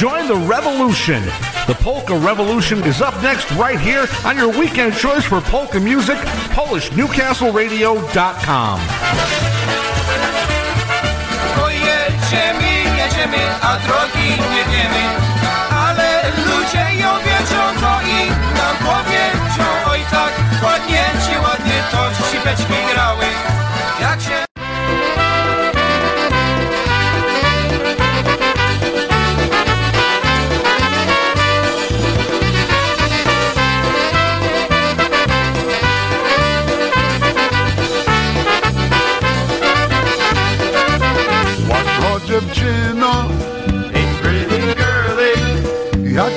Join the revolution. The Polka Revolution is up next right here on your weekend choice for polka music, PolishNewcastleRadio.com. Jedziemy, tak, ładnie sipeczki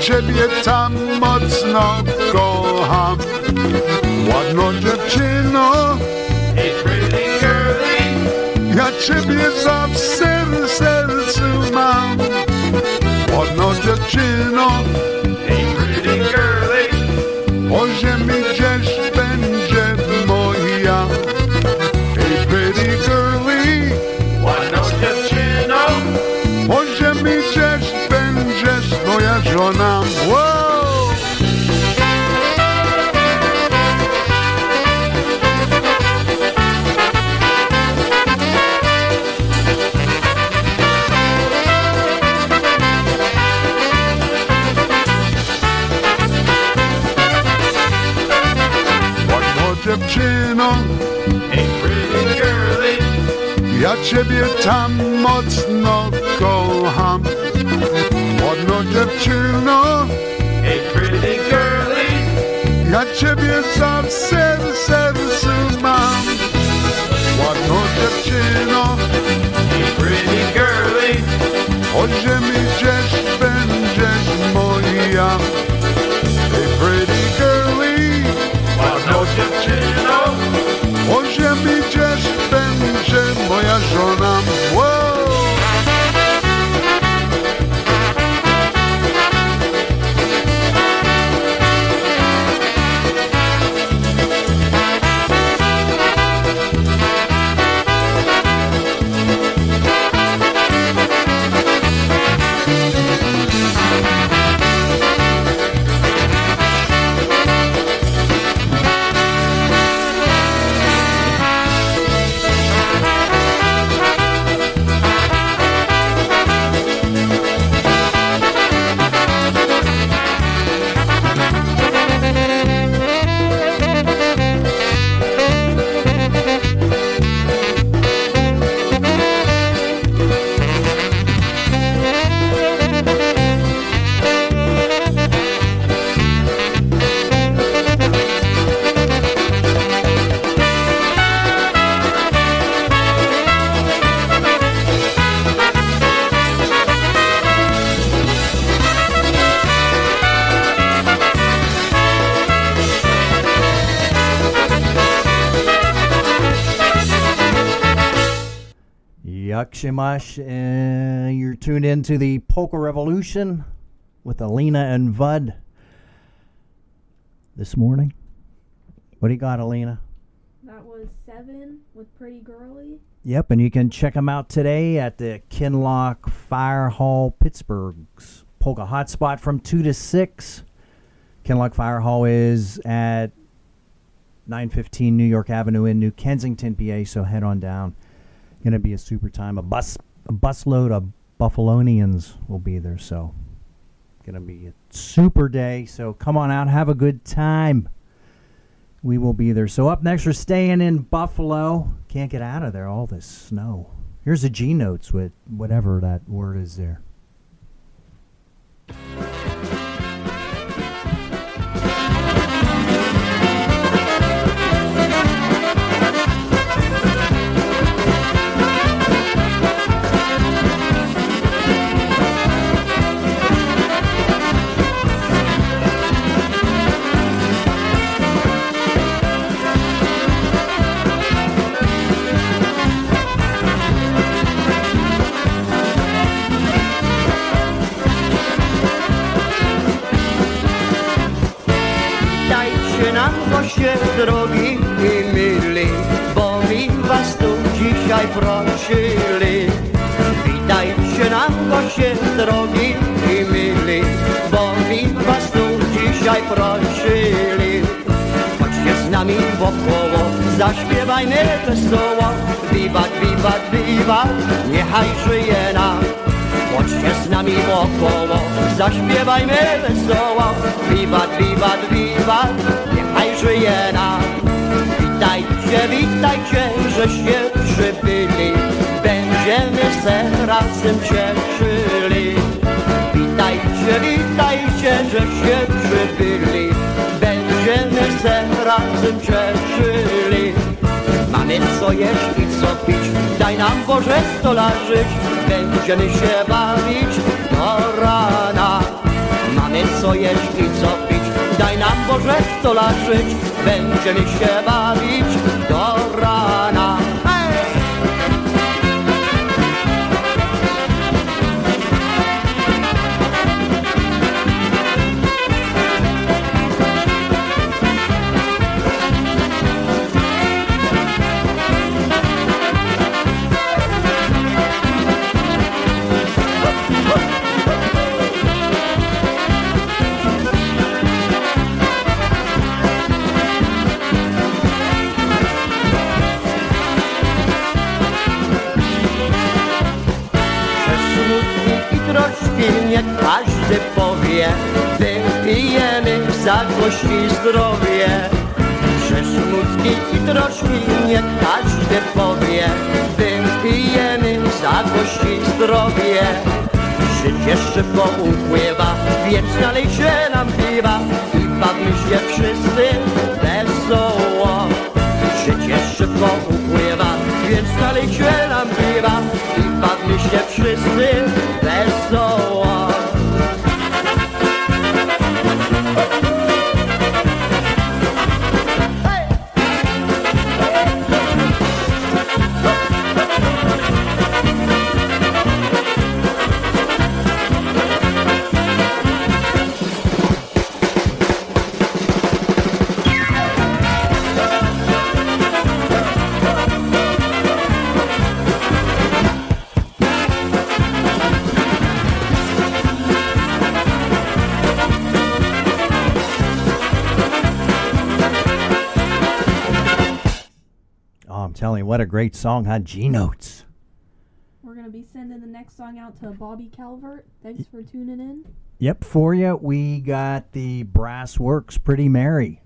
ciebie tam mocno kocham. Ładno dziewczyno, ja ciebie zawsze w sercu mam. Dziewczyno, ciebie tam mocno kocham. Ładno dziewczyno, hey pretty girly, ja ciebie zawsze w sercu mam. Ładno dziewczyno, hey pretty o ziemi gdzieś będziesz moja. Yuckshimash. Uh, you're tuned into the Polka Revolution with Alina and Vud this morning. What do you got, Alina? That was seven with Pretty Girly. Yep, and you can check them out today at the Kinlock Fire Hall, Pittsburgh's Polka Hotspot from 2 to 6. Kinlock Fire Hall is at 915 New York Avenue in New Kensington, PA, so head on down. Going to be a super time. A bus a busload of Buffalonians will be there, so going to be a super day. So come on out, have a good time. We will be there. So up next, we're staying in Buffalo. Can't get out of there. All this snow. Here's a G notes with whatever that word is there. Goście drogi i mili, bo mi was tu dzisiaj prosili. Witajcie nam goście drogi i mili. prosili. Chodźcie z nami wokoło, zaśpiewajmy wesoło. Wiwat, wiwat, wiwat, niechaj żyje nam. Chodźcie z nami wokoło, zaśpiewajmy wesoło. Wiwat, wiwat, wiwat, niechaj żyje nam. Witajcie, witajcie, żeście przybyli, będziemy se razem cieszyli. Witajcie, witajcie, żeście przybyli, będziemy se razem cieszyli. Mamy co jeść i co pić, daj nam Boże stolarzyć, będziemy się bawić do rana. Mamy co jeść i co pić, tam Boże sto będziemy się bawić do rana. Za gości zdrowie. Przez smutki i troszki nie każdy powie. Wypijemy za gości zdrowie. Życie szybko upływa, więc nalejcie nam piwa. I bawmy się wszyscy wesoło Życie szybko upływa, więc nalejcie nam piwa. I bawmy się wszyscy wesoło a great song, huh? G Notes. We're gonna be sending the next song out to Bobby Calvert. Thanks for tuning in. Yep, for you, we got the Brass Works Pretty Mary.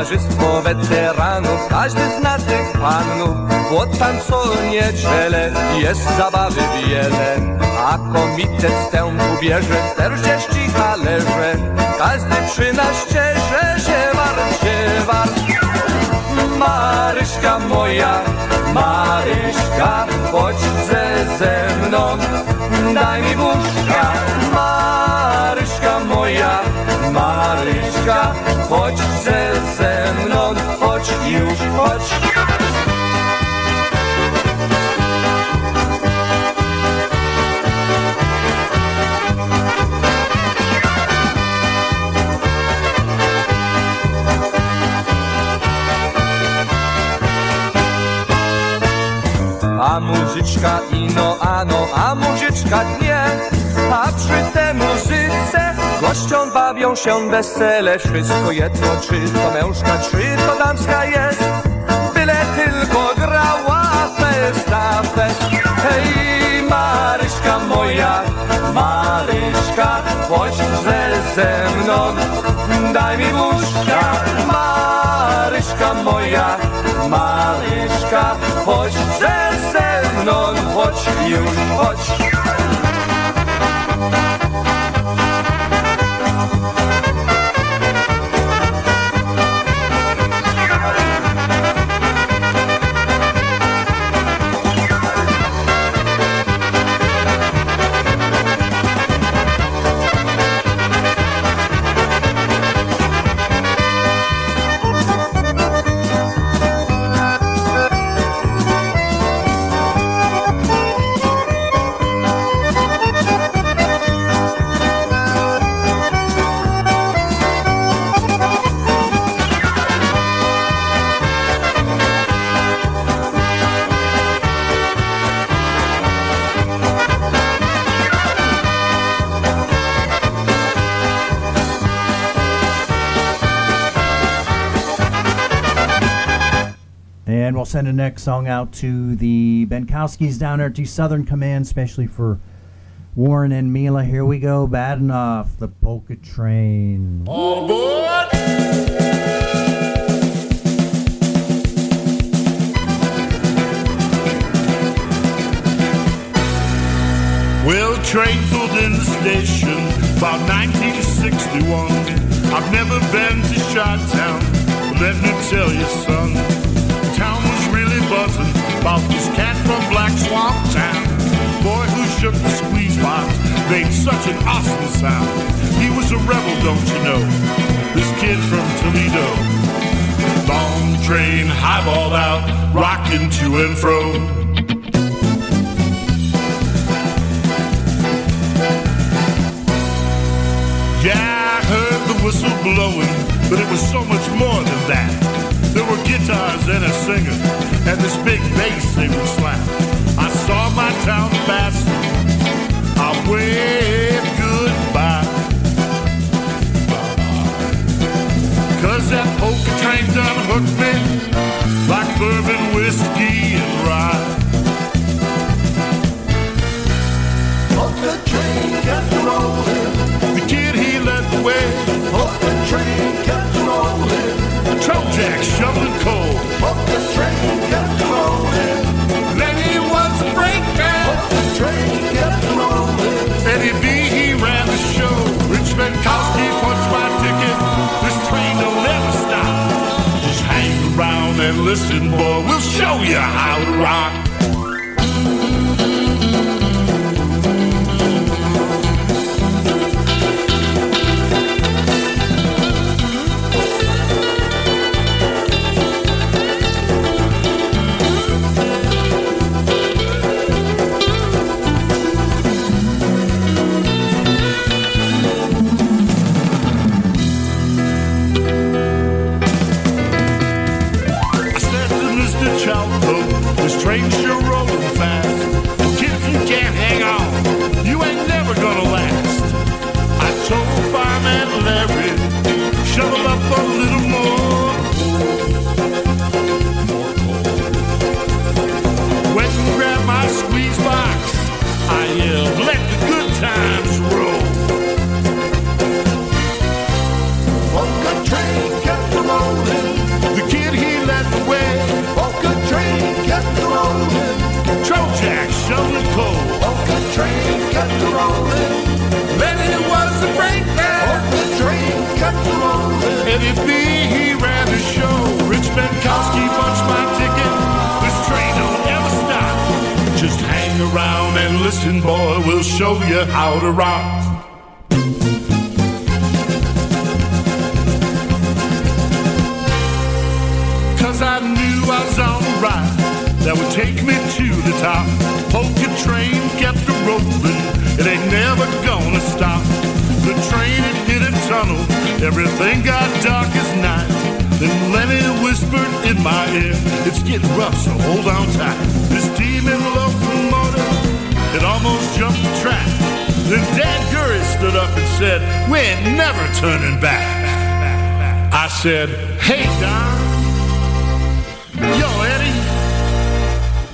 Towarzystwo weteranów, każdy zna tych panów. Bo tam co niedzielę jest zabawy wiele. A komitet wstępu bierze 40 talerze Każdy przy nas ciesze się war, się war Maryśka moja, Maryśka, chodź ze, ze mną. Daj mi buźka, Maryśka moja, Maryśka, chodź ze, mną, chodź już, chodź. A muzyczka ino ano, a muzyczka nie A przy tej muzyce gościom bawią się wesele Wszystko jedno, czy to mężka, czy to damska jest. Byle tylko grała festa fest. Hej Maryśka moja, Maryśka Chodź ze, mną, daj mi buźka Maryśka moja, Maryśka Chodź ze mną, chodź już, chodź send the next song out to the Benkowskis down there to Southern Command, especially for Warren and Mila. Here we go. Bad enough. The Polka Train. All aboard! Well, train pulled in the station about 1961. I've never been to Chi-Town, let me tell you, son, made such an awesome sound. He was a rebel, don't you know? This kid from Toledo. Long train, highballed out, rocking to and fro. Yeah, I heard the whistle blowing, but it was so much more than that. There were guitars and a singer, and this big bass they would slap. I saw my town passing, I waved goodbye. Cause that polka train done hooked me like bourbon, whiskey, and rye. Polka train kept rolling. The kid he led the way. Polka train kept rolling. Trojack shoveling coal. Polka train kept rolling. Listen, boy. We'll show you how to rock. Oh, train kept rolling. Then it was the breakdown. Polka train kept rolling. Eddie B he ran the show. Rich Benkowski punched my ticket. This train don't ever stop. Just hang around and listen, boy. We'll show you how to rock. I knew I was on the ride that would take me to the top. Polka train kept a rolling, it ain't never gonna stop. The train had hit a tunnel, everything got dark as night. Then Lenny whispered in my ear, it's getting rough, so hold on tight. This demon locomotive, it almost jumped the track. Then Dad Gurry stood up and said, we ain't never turning back. I said, hey Don, Yo, Eddie.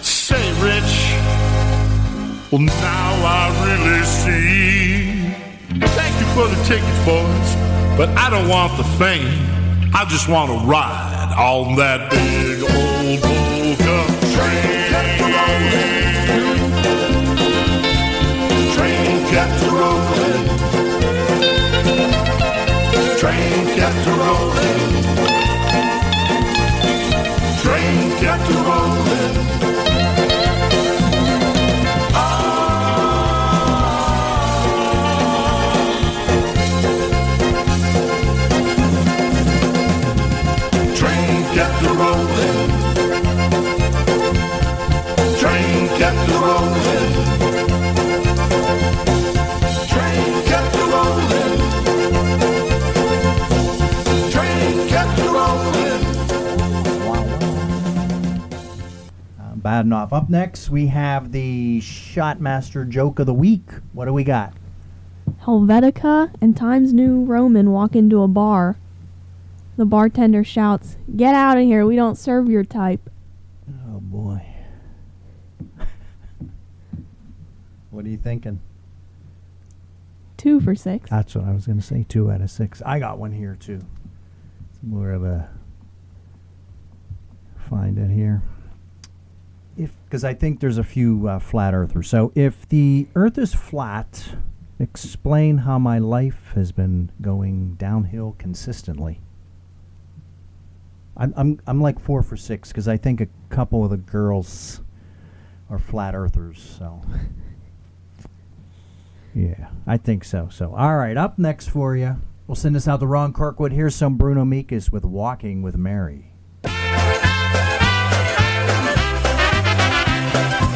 Say, Rich. Well, now I really see. Thank you for the ticket, boys. But I don't want the fame. I just want to ride on that big old polka train. Train kept rolling. Train kept rolling. Bad enough. Up next, we have the Shotmaster joke of the week. What do we got? Helvetica and Times New Roman walk into a bar. The bartender shouts, Get out of here, we don't serve your type. Oh boy. what are you thinking? Two for six. That's what I was going to say. Two out of six. I got one here too. It's more of a find it here. If because I think there's a few uh, flat earthers. So if the Earth is flat, explain how my life has been going downhill consistently. I'm I'm I'm like four for six because I think a couple of the girls are flat earthers. So. Yeah, I think so. So, all right, up next for you. We'll send this out to Ron Kirkwood. Here's some Bruno Mikas with Walking with Mary. Mania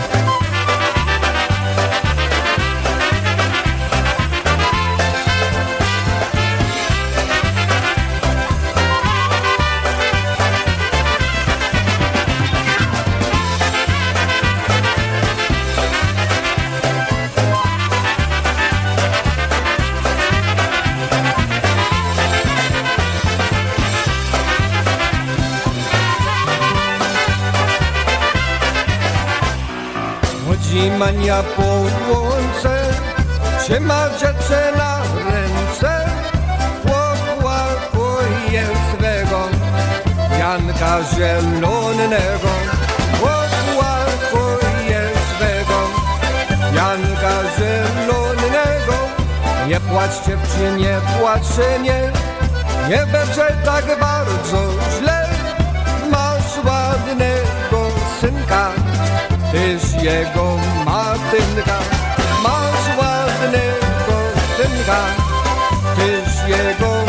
po łące Trzyma rzece na ręce Popłakuje swego Janka zielonego Popłakuje swego Janka zielonego Nie płacz dziewczynie, nie płacz nie Nie będzie tak bardzo źle. Masz ładnego synka Tyż jego matynka Masz ładnego synka Tyż jego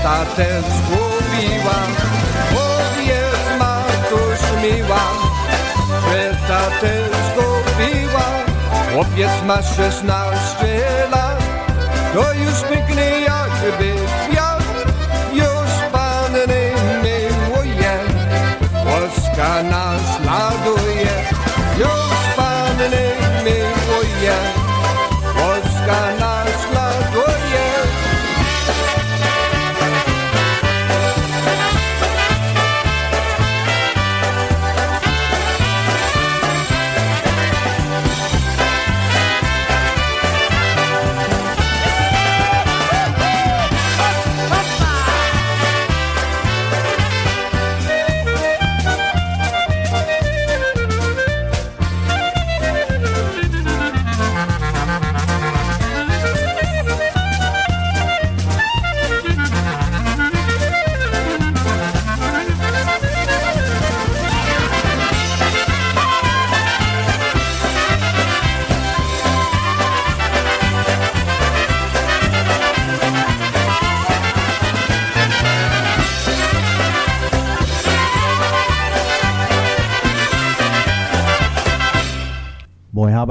Że tatę zgubiła Powiedz matuś miła Że tatę zgubiła. Chłopiec ma szesnaście lat To już piękny jakby kwiat. Już panny miłuje Łaska naśladuje Już panny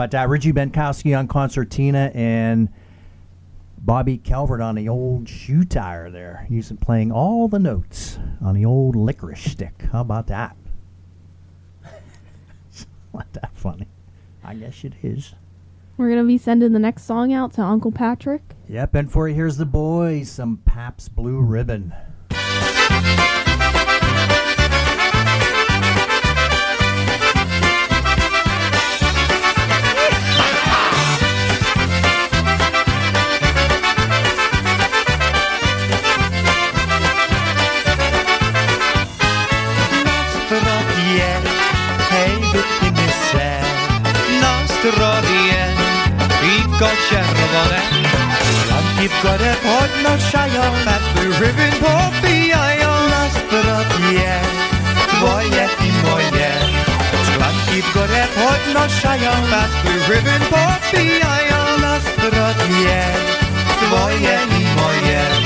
Boy, how about that? Richie Benkowski on concertina and Bobby Calvert on the old shoe tire there, using playing all the notes on the old licorice stick. How about that? Not that funny. I guess it is. We're gonna be sending the next song out to Uncle Patrick. Yep, and for you, here's the boys, some Pabst Blue Ribbon. Podnoszają Pappy ribbon popijają Nostrodie, twoje i moje Szklanki w górę podnoszają Pappy ribbon popijają Nostrodie, twoje i moje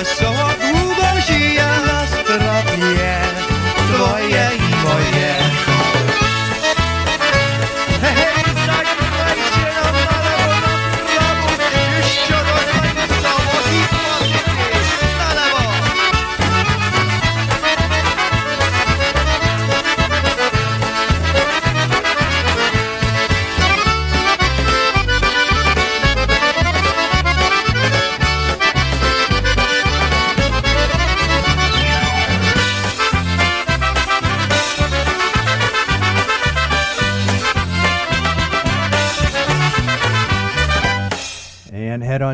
mas só do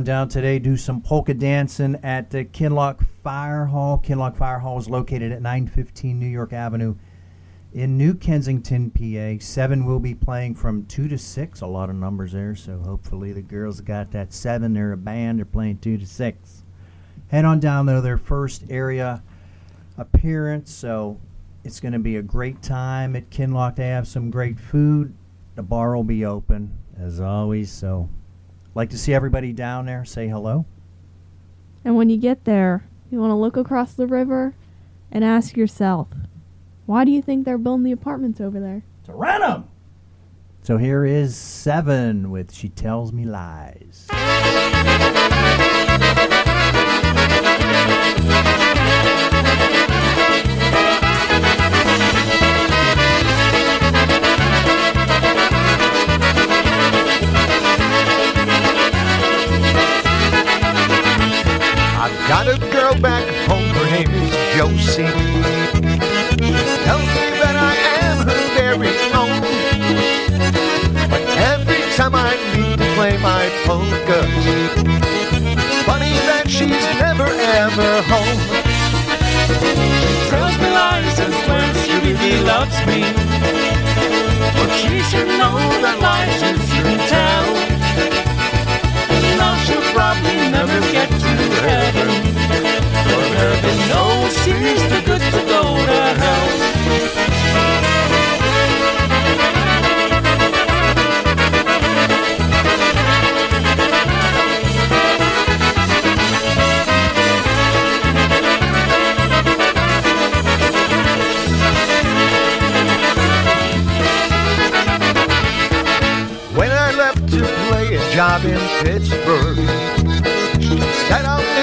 down today, do some polka dancing at uh, the Kinlock Fire Hall. Kinlock Fire Hall is located at 915 New York Avenue in New Kensington, PA. Seven will be playing from 2 to 6. A lot of numbers there, so hopefully the girls got that 7. They're a band, they're playing 2 to 6. Head on down, though, their first area appearance, so it's going to be a great time at Kinlock. They have some great food. The bar will be open, as always, so like to see everybody down there. Say hello. And when you get there, you want to look across the river and ask yourself, why do you think they're building the apartments over there? To rent 'em. So here is seven with "She Tells Me Lies." I've got a girl back home, her name is Josie. Tells me that I am her very own. But every time I leave to play my polkas, funny that she's never ever home. She tells me lies and swears she really loves me. But she should know that lies you shouldn't tell. Probably never get to heaven. For heaven knows she's too good to go to hell. When I left to play a job in Pittsburgh,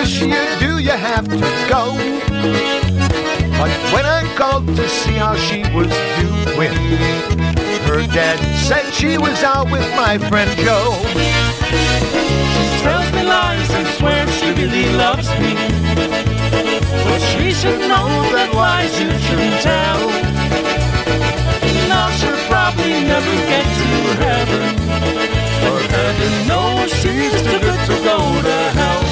do you have to go? But when I called to see how she was doing, her dad said she was out with my friend Joe. She tells me lies and swears she really loves me. But she should know that lies you shouldn't tell. Now she'll probably never get to heaven. For heaven knows she's too good to go to hell.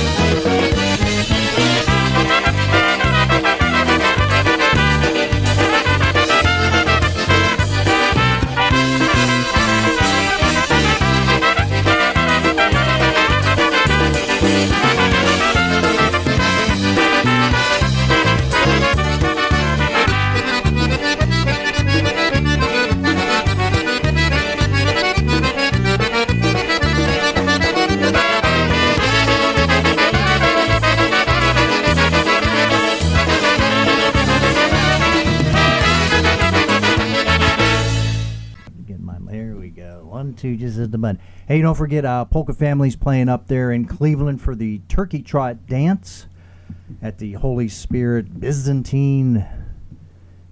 The button. Hey, don't forget, uh, Polka Family's playing up there in Cleveland for the Turkey Trot Dance at the Holy Spirit Byzantine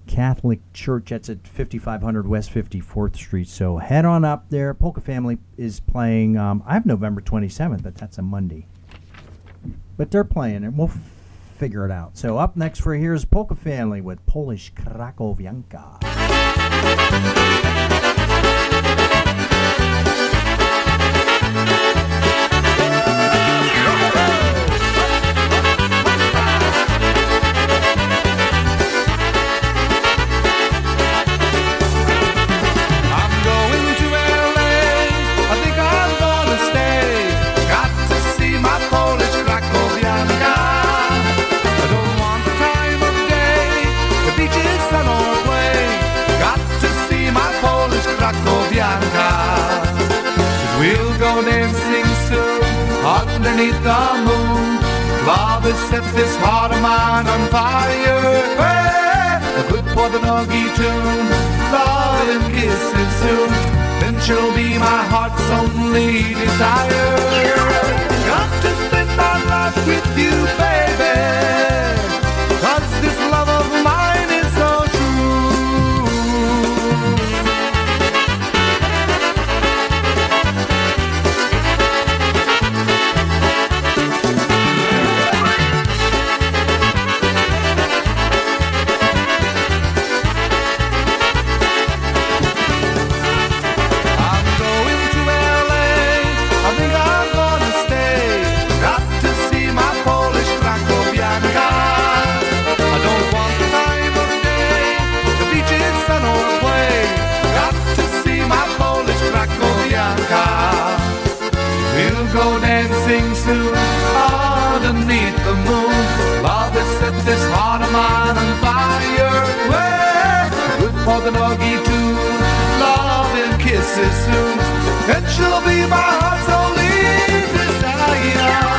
Catholic Church. That's at 5500 West 54th Street. So head on up there. Polka Family is playing. Um, I have November 27th, but that's a Monday. But they're playing, and we'll f- figure it out. So up next for here's Polka Family with Polish Krakowianka. Has set this heart of mine on fire. Hey, good for the nuggy tune. Love and kisses soon. Then she'll be my heart's only desire. Got to spend my life with you, baby. Heart on fire. Well, good for the doggy too. Love and kisses soon. And she'll be my heart's only desire.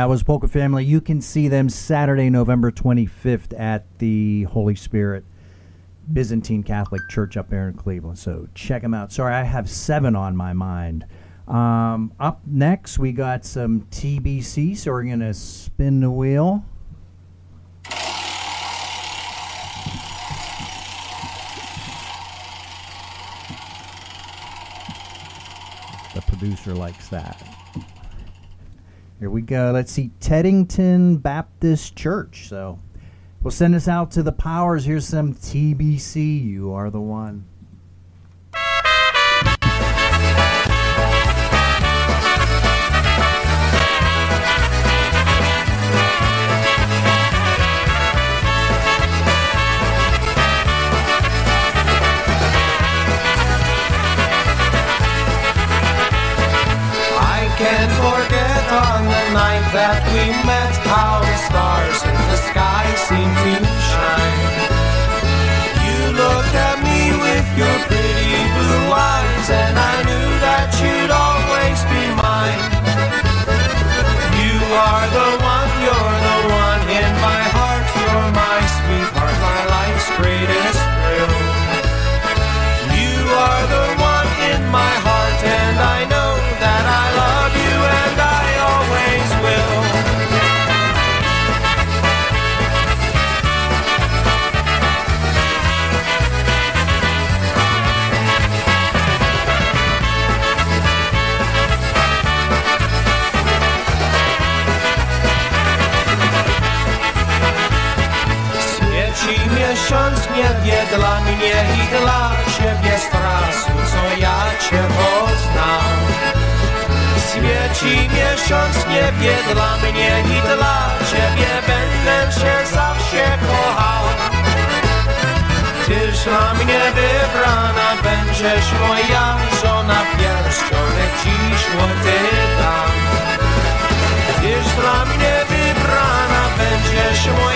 That was Polka Family. You can see them Saturday, November 25th at the Holy Spirit Byzantine Catholic Church up there in Cleveland. So check them out. Sorry, I have seven on my mind. Um, up next, we got some TBC, so we're going to spin the wheel. The producer likes that. Here we go. Let's see. Teddington Baptist Church. So we'll send this out to the powers. Here's some TBC. You are the one. Night that we met how the stars in the sky seemed to shine. You looked at me with your pretty blue eyes, and I knew that you'd always be mine. You are the Świeci miesiąc nie dla mnie i dla ciebie strasu, co ja cię poznam. Świeci miesiąc niebie dla mnie i dla ciebie będę cię zawsze kochał. Tyż dla mnie wybrana będziesz moja żona, pierścionek dziś młody dam. Tyż dla mnie wybrana będziesz moja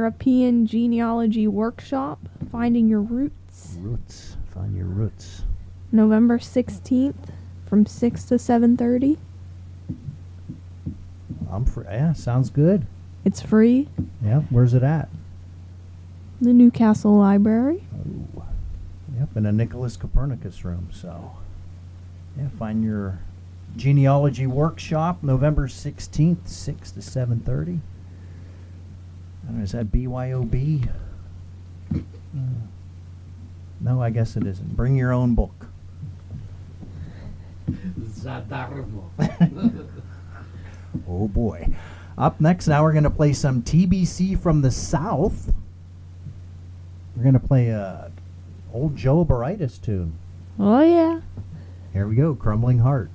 European Genealogy Workshop, Finding Your Roots. Roots. Find your roots. November 16th from 6 to 7:30. I'm for yeah, sounds good. It's free. Yeah, where's it at? The Newcastle Library. Ooh. Yep, in a Nicholas Copernicus room, so yeah, find your genealogy workshop November 16th, 6 to 7:30. Know, is that BYOB? Uh, hmm. no, I guess it isn't. Bring your own book. oh boy. Up next, now we're going to play some TBC from the South. We're going to play a old Joe Baritis tune. Oh, yeah. Here we go Crumbling Heart.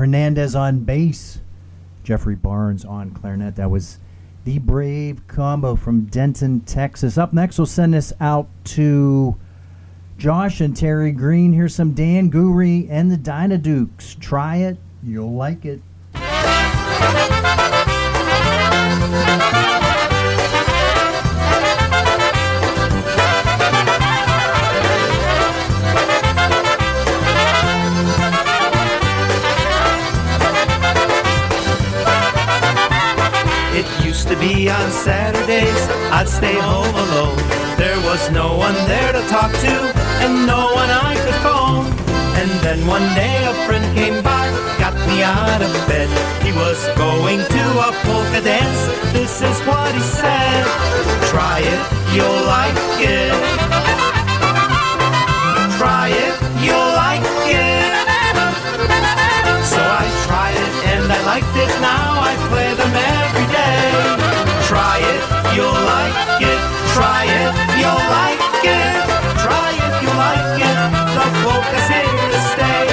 Hernandez, on bass, Jeffrey Barnes on clarinet. That was the Brave combo from Denton, Texas. Up next, we'll send this out to Josh and Terry Green. Here's some Dan Guri and the Dynadukes. Try it, you'll like. It Saturdays I'd stay home alone. There was no one there to talk to and no one I could phone. And then one day a friend came by, got me out of bed. He was going to a polka dance. This is what he said. Try it, you'll like it. Try it, you'll like it. So I tried it and I liked it. Now I play them every day. It, you'll like it. Try it, you'll like it. Try it, you'll like it. The polka's here to stay.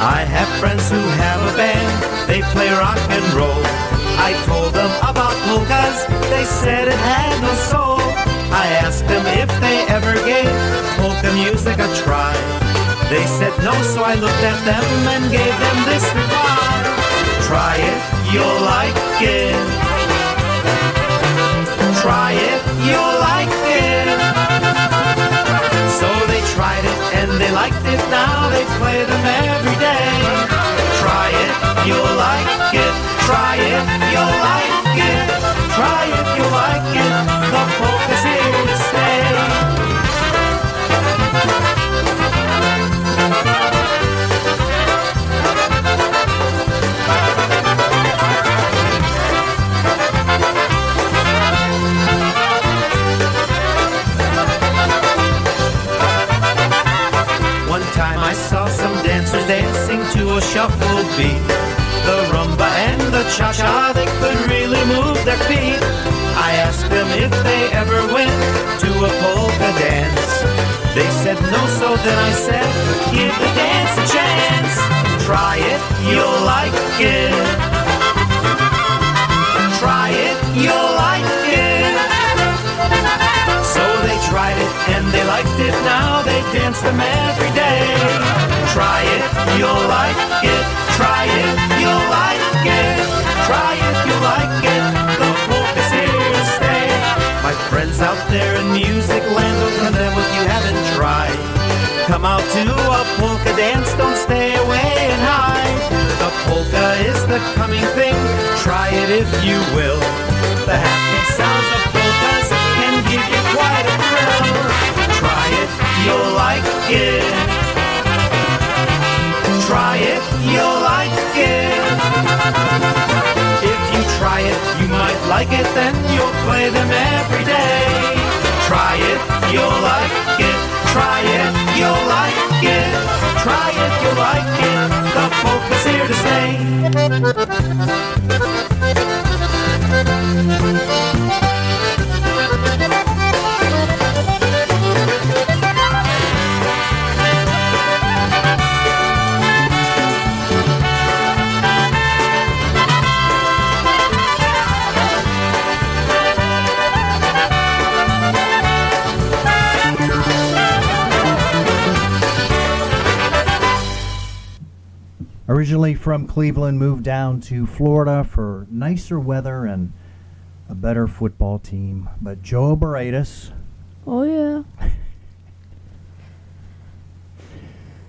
I have friends who have a band. They play rock and roll. I told them about polkas. They said it had no soul. I asked them if they ever gave polka music a try. They said no, so I looked at them and gave them this reply. Try it, you'll like it. Try it, you'll like it. So they tried it and they liked it. Now they play them every day. Try it, you'll like it. Try it, you'll like it. Try it, you'll like it. The shuffle beat. The rumba and the cha-cha, they could really move their feet. I asked them if they ever went to a polka dance. They said no, so then I said, give the dance a chance. Try it, you'll like it. Try it, you'll like it. So they tried it and they liked it. Now they dance them every day. Try it, you'll like it. Try it, you'll like it. Try it, you'll like it. The polka's here to stay. My friends out there in music land, don't condemn what you haven't tried. Come out to a polka dance, don't stay away and hide. The polka is the coming thing, try it if you will. The happy sounds of polkas can give you quite a thrill. Try it, you'll like it. Try it, you'll like it. If you try it, you might like it, then you'll play them every day. Try it, you'll like it. Try it, you'll like it. Try it, you'll like it. The polka's here to stay. Originally from Cleveland, moved down to Florida for nicer weather and a better football team. But Joe Barretas. Oh yeah.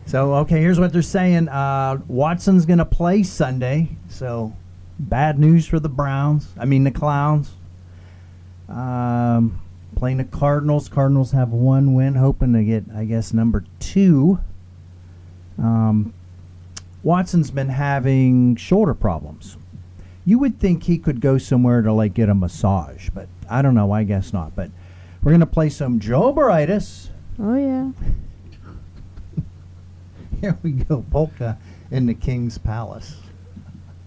So okay, here's what they're saying. Uh, Watson's gonna play Sunday. So bad news for the Browns. I mean the Clowns. Um, playing the Cardinals. Cardinals have one win, hoping to get, I guess, number two. Um, Watson's been having shoulder problems. You would think he could go somewhere to like get a massage, but I don't know. I guess not. But we're gonna play some Joe Baritis. Oh yeah. Here we go, polka in the King's Palace.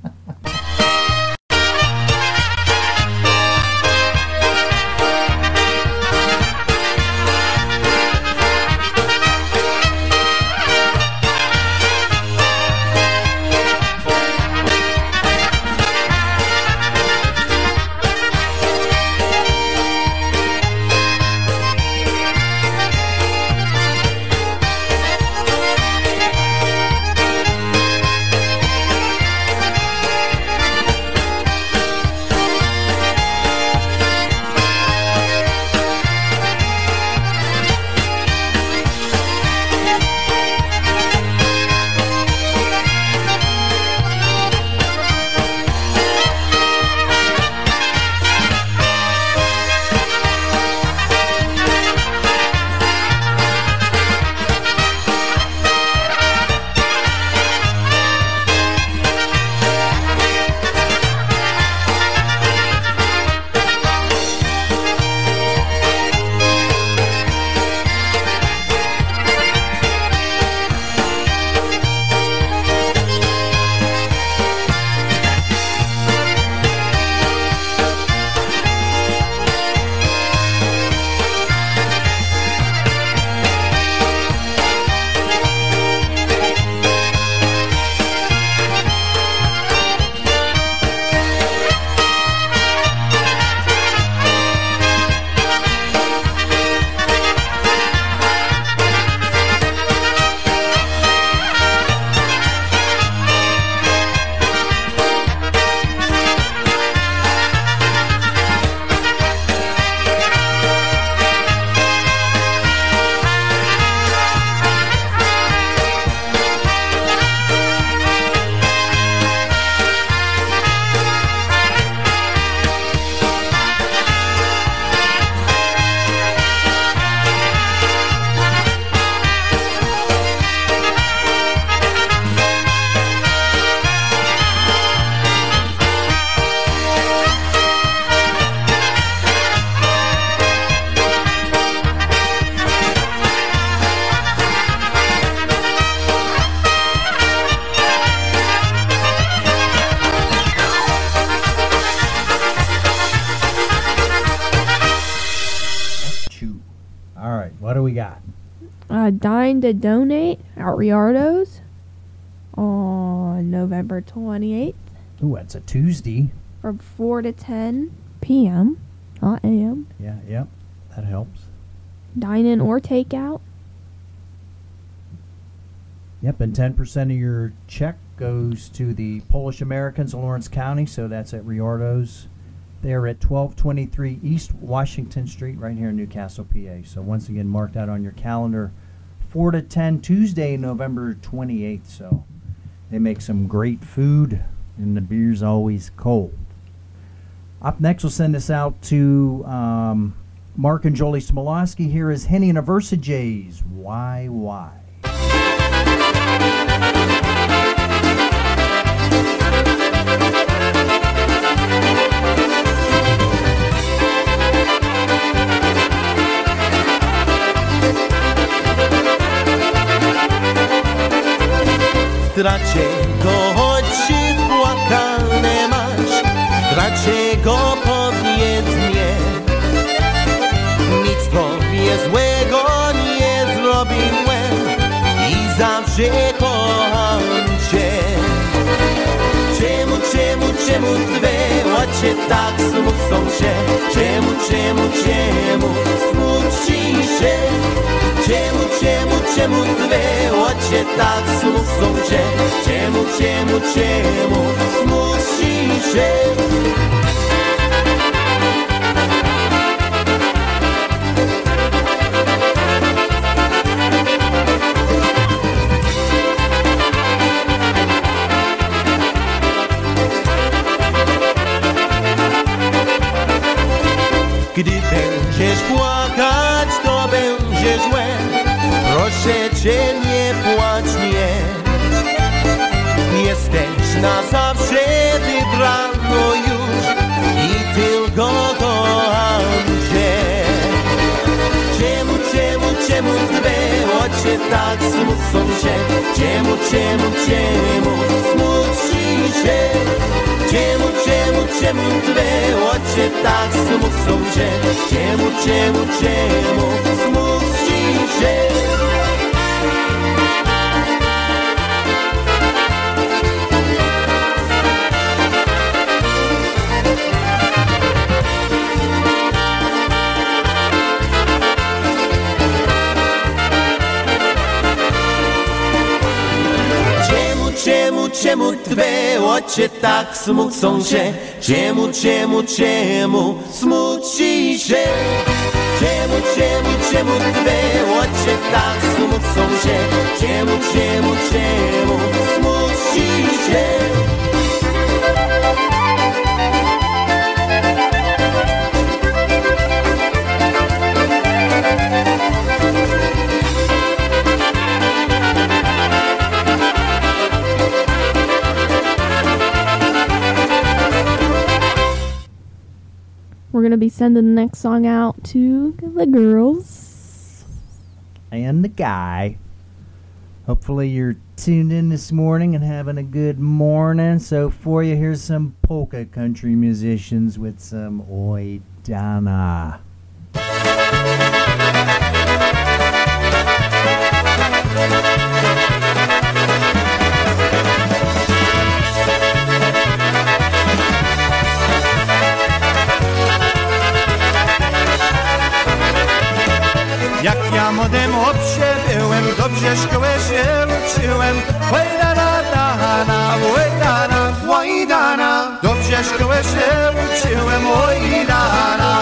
to donate at Riardo's. On November 28th Ooh, that's a Tuesday. from 4 to 10 p.m., not a.m. Yeah, yep. That helps. Dine in or take out. Yep, and 10% of your check goes to the Polish Americans in Lawrence County, so that's at Riordo's. They're at 1223 East Washington Street, right here in Newcastle, PA. So once again, mark that on your calendar. 4 to 10, Tuesday, November 28th. So they make some great food, and the beer's always cold. Up next, we'll send this out to um, Mark and Jolie Smolowski. Here is Henny and Aversa Jays. Why Why. Tracie go, choć się płakane masz, tracie go, powiedz mnie. Nic tobie złego nie zrobiłem i zawsze čemu, čemu dve oče tak s lupsom še Čemu, čemu, čemu smučiše Čemu, čemu, čemu dve oče tak s lupsom še Čemu, čemu, čemu smučiše czemu, czemu twe oczy tak smucą się? Czemu, czemu, czemu smuci się? Czemu, czemu, czemu twe oczy tak smucą się? Czemu, czemu, czemu smuci się? Czemu, twe oczy tak smucą się? Czemu, czemu, czemu smuci się? Czemu, czemu, czemu twe oczy tak smucą się? Czemu, czemu, czemu się? We're to be sending the next song out to the girls. and the guy. Hopefully, you're tuned in this morning and having a good morning. So, for you, here's some polka country musicians with some Oi Donna. Młodym obsie byłem, dobrze szkołę się uczyłem. Łajdana, dana, łajdana, łajdana. Dobrze szkołę się uczyłem, łajdana.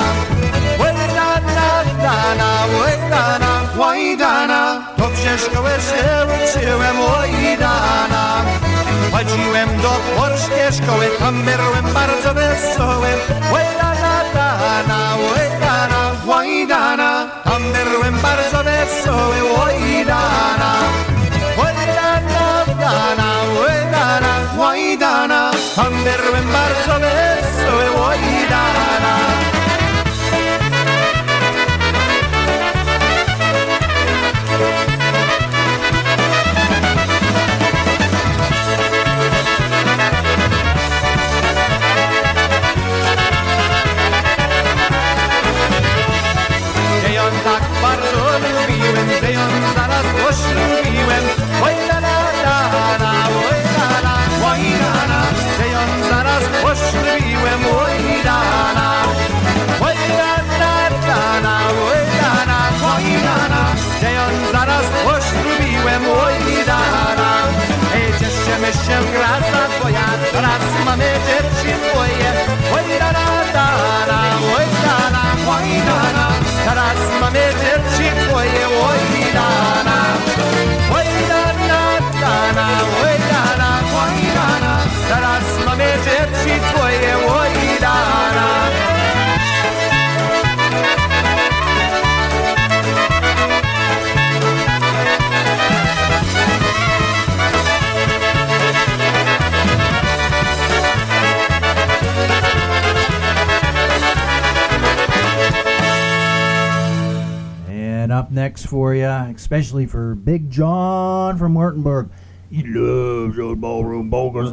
Łajdana, dana, łajdana, łajdana. Dobrze szkołę się uczyłem, łajdana. Chodziłem do polskiej szkoły, tam byłem bardzo wesoły. Łajdana, dana, łajdana, łajdana. Tam manage it. Next for you, especially for Big John from Martinburg. He loves those ballroom polkas.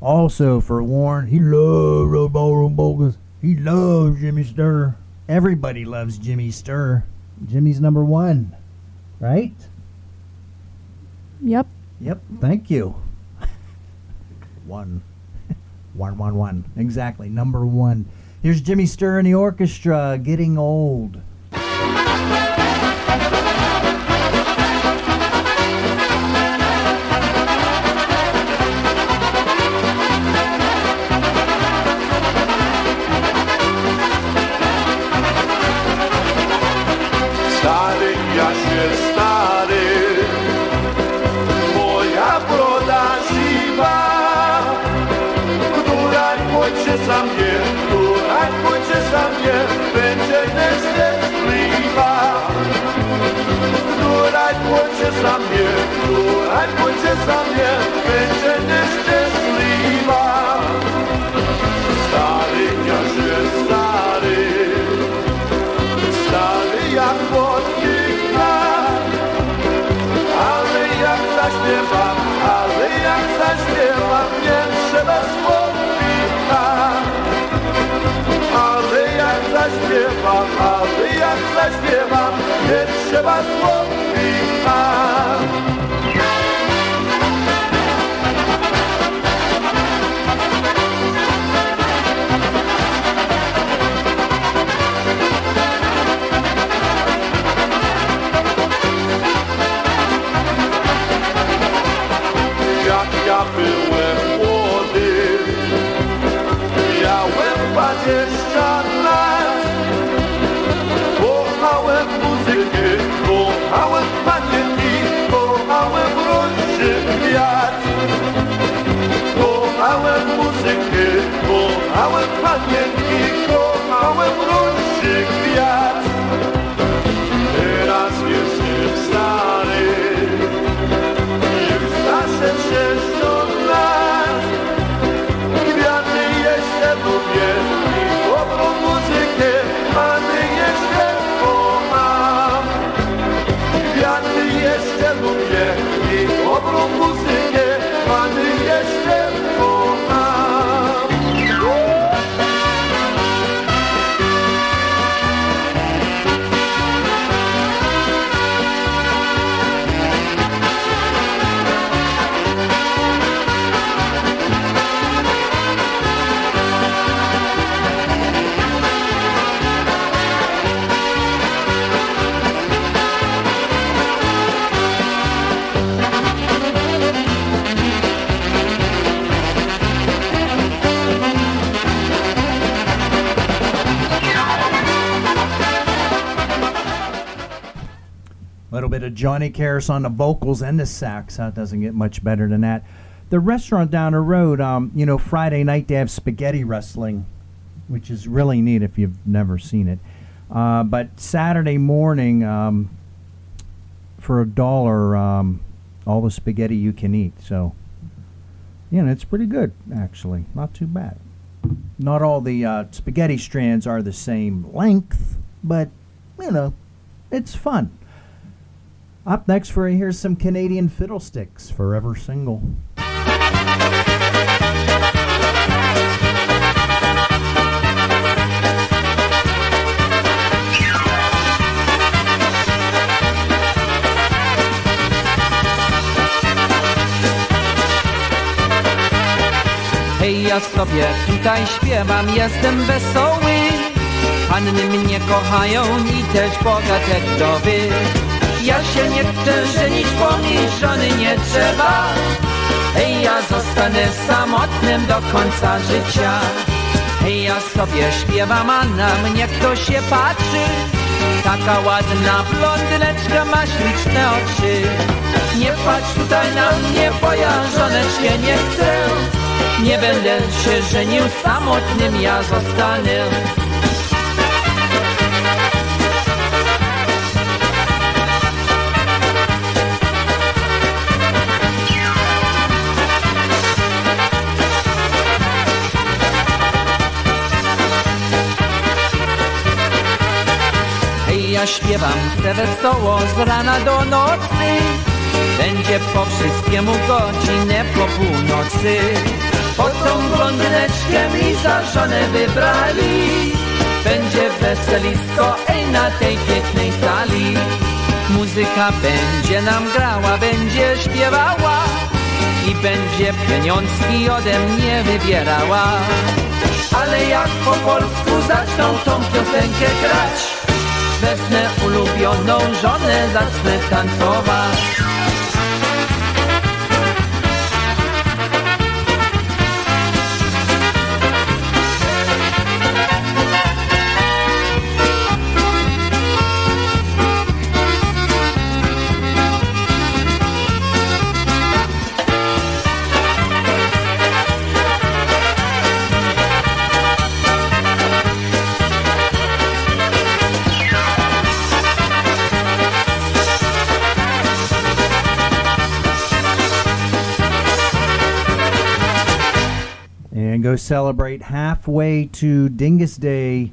Also for Warren, he loves those ballroom polkas. He loves Jimmy Sturr. Everybody loves Jimmy Sturr. Jimmy's number one, right? Yep. Yep. Thank you. one. one, one, one. Exactly. Number one. Here's Jimmy Sturr and the orchestra getting old. Która pociesza mnie, będzie nieszczęśliwa. Stary, ja się stary, Stary jak podnika Ale jak zaśpiewam, ale jak zaśpiewam Nie trzeba słownika Ale jak zaśpiewam, ale jak zaśpiewam Nie trzeba słownika kochałem muzykę, kochałem panienki, kochałem róży gwiazd. Mamy little bit of Johnny Karas on the vocals and the sax. That doesn't get much better than that. The restaurant down the road, um, you know, Friday night they have spaghetti wrestling, which is really neat if you've never seen it. Uh, but Saturday morning, um, for a dollar, um, all the spaghetti you can eat. So, you know, it's pretty good actually. Not too bad. Not all the uh, spaghetti strands are the same length, but you know, it's fun. Up next for you, here's some Canadian fiddlesticks, forever single. Hej, ja sobie tutaj śpiewam, jestem wesoły. Panny mnie kochają i też bogate wdowy. Ja się nie chcę żenić, bo mi żony nie trzeba. Ja zostanę samotnym do końca życia. Ja sobie śpiewam, a na mnie ktoś się patrzy. Taka ładna blondyneczka ma śliczne oczy. Nie patrz tutaj na mnie, bo ja żoneczkę nie chcę. Nie będę się żenił samotnym, ja zostanę. Ja śpiewam se wesoło z rana do nocy. Będzie po wszystkiemu godzinę po północy. Po tą blondyneczkę mi za żonę wybrali. Będzie weselisko, ej, na tej pięknej sali. Muzyka będzie nam grała, będzie śpiewała i będzie pieniążki ode mnie wybierała. Ale jak po polsku zaczną tą piosenkę grać, wezmę ulubioną żonę, zacznę tancować. Go celebrate halfway to Dingus Day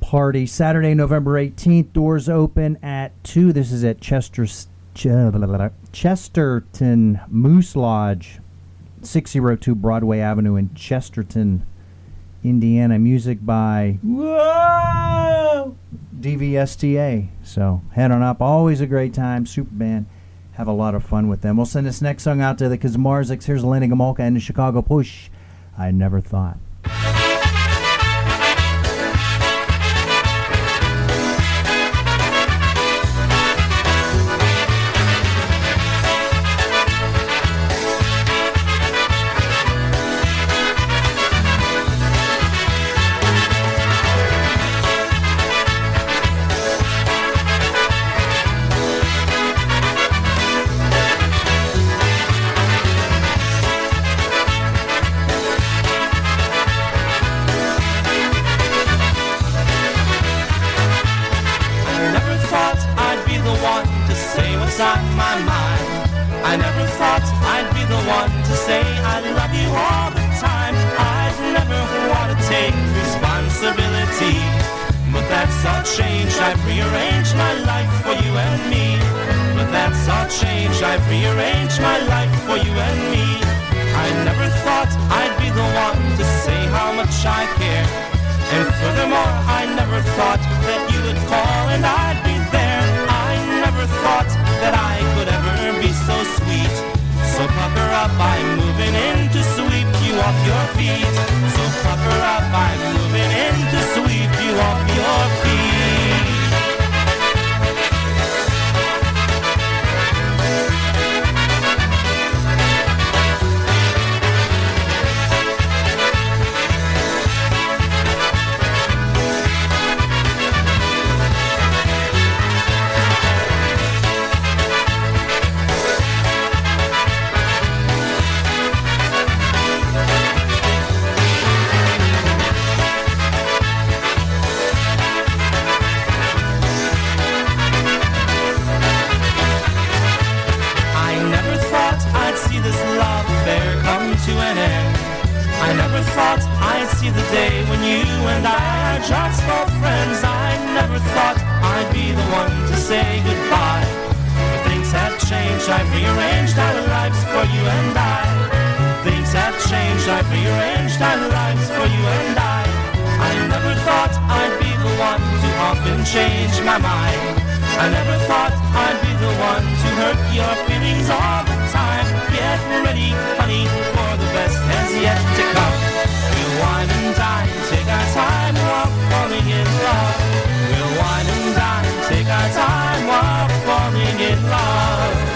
party Saturday, November 18th. Doors open at 2. This is at Chester, Ch- Chesterton Moose Lodge, 602 Broadway Avenue in Chesterton, Indiana. Music by Whoa! DVSTA. So head on up. Always a great time. Super band. Have a lot of fun with them. We'll send this next song out to the Kazmarziks. Here's Lenny Gomulka and the Chicago Push. I never thought. Things have changed, I've rearranged our lives for you and I. I never thought I'd be the one to often change my mind. I never thought I'd be the one to hurt your feelings all the time. Get ready, honey, for the best has yet to come. We'll wine and dine, take our time while falling in love. We'll wine and dine, take our time while falling in love.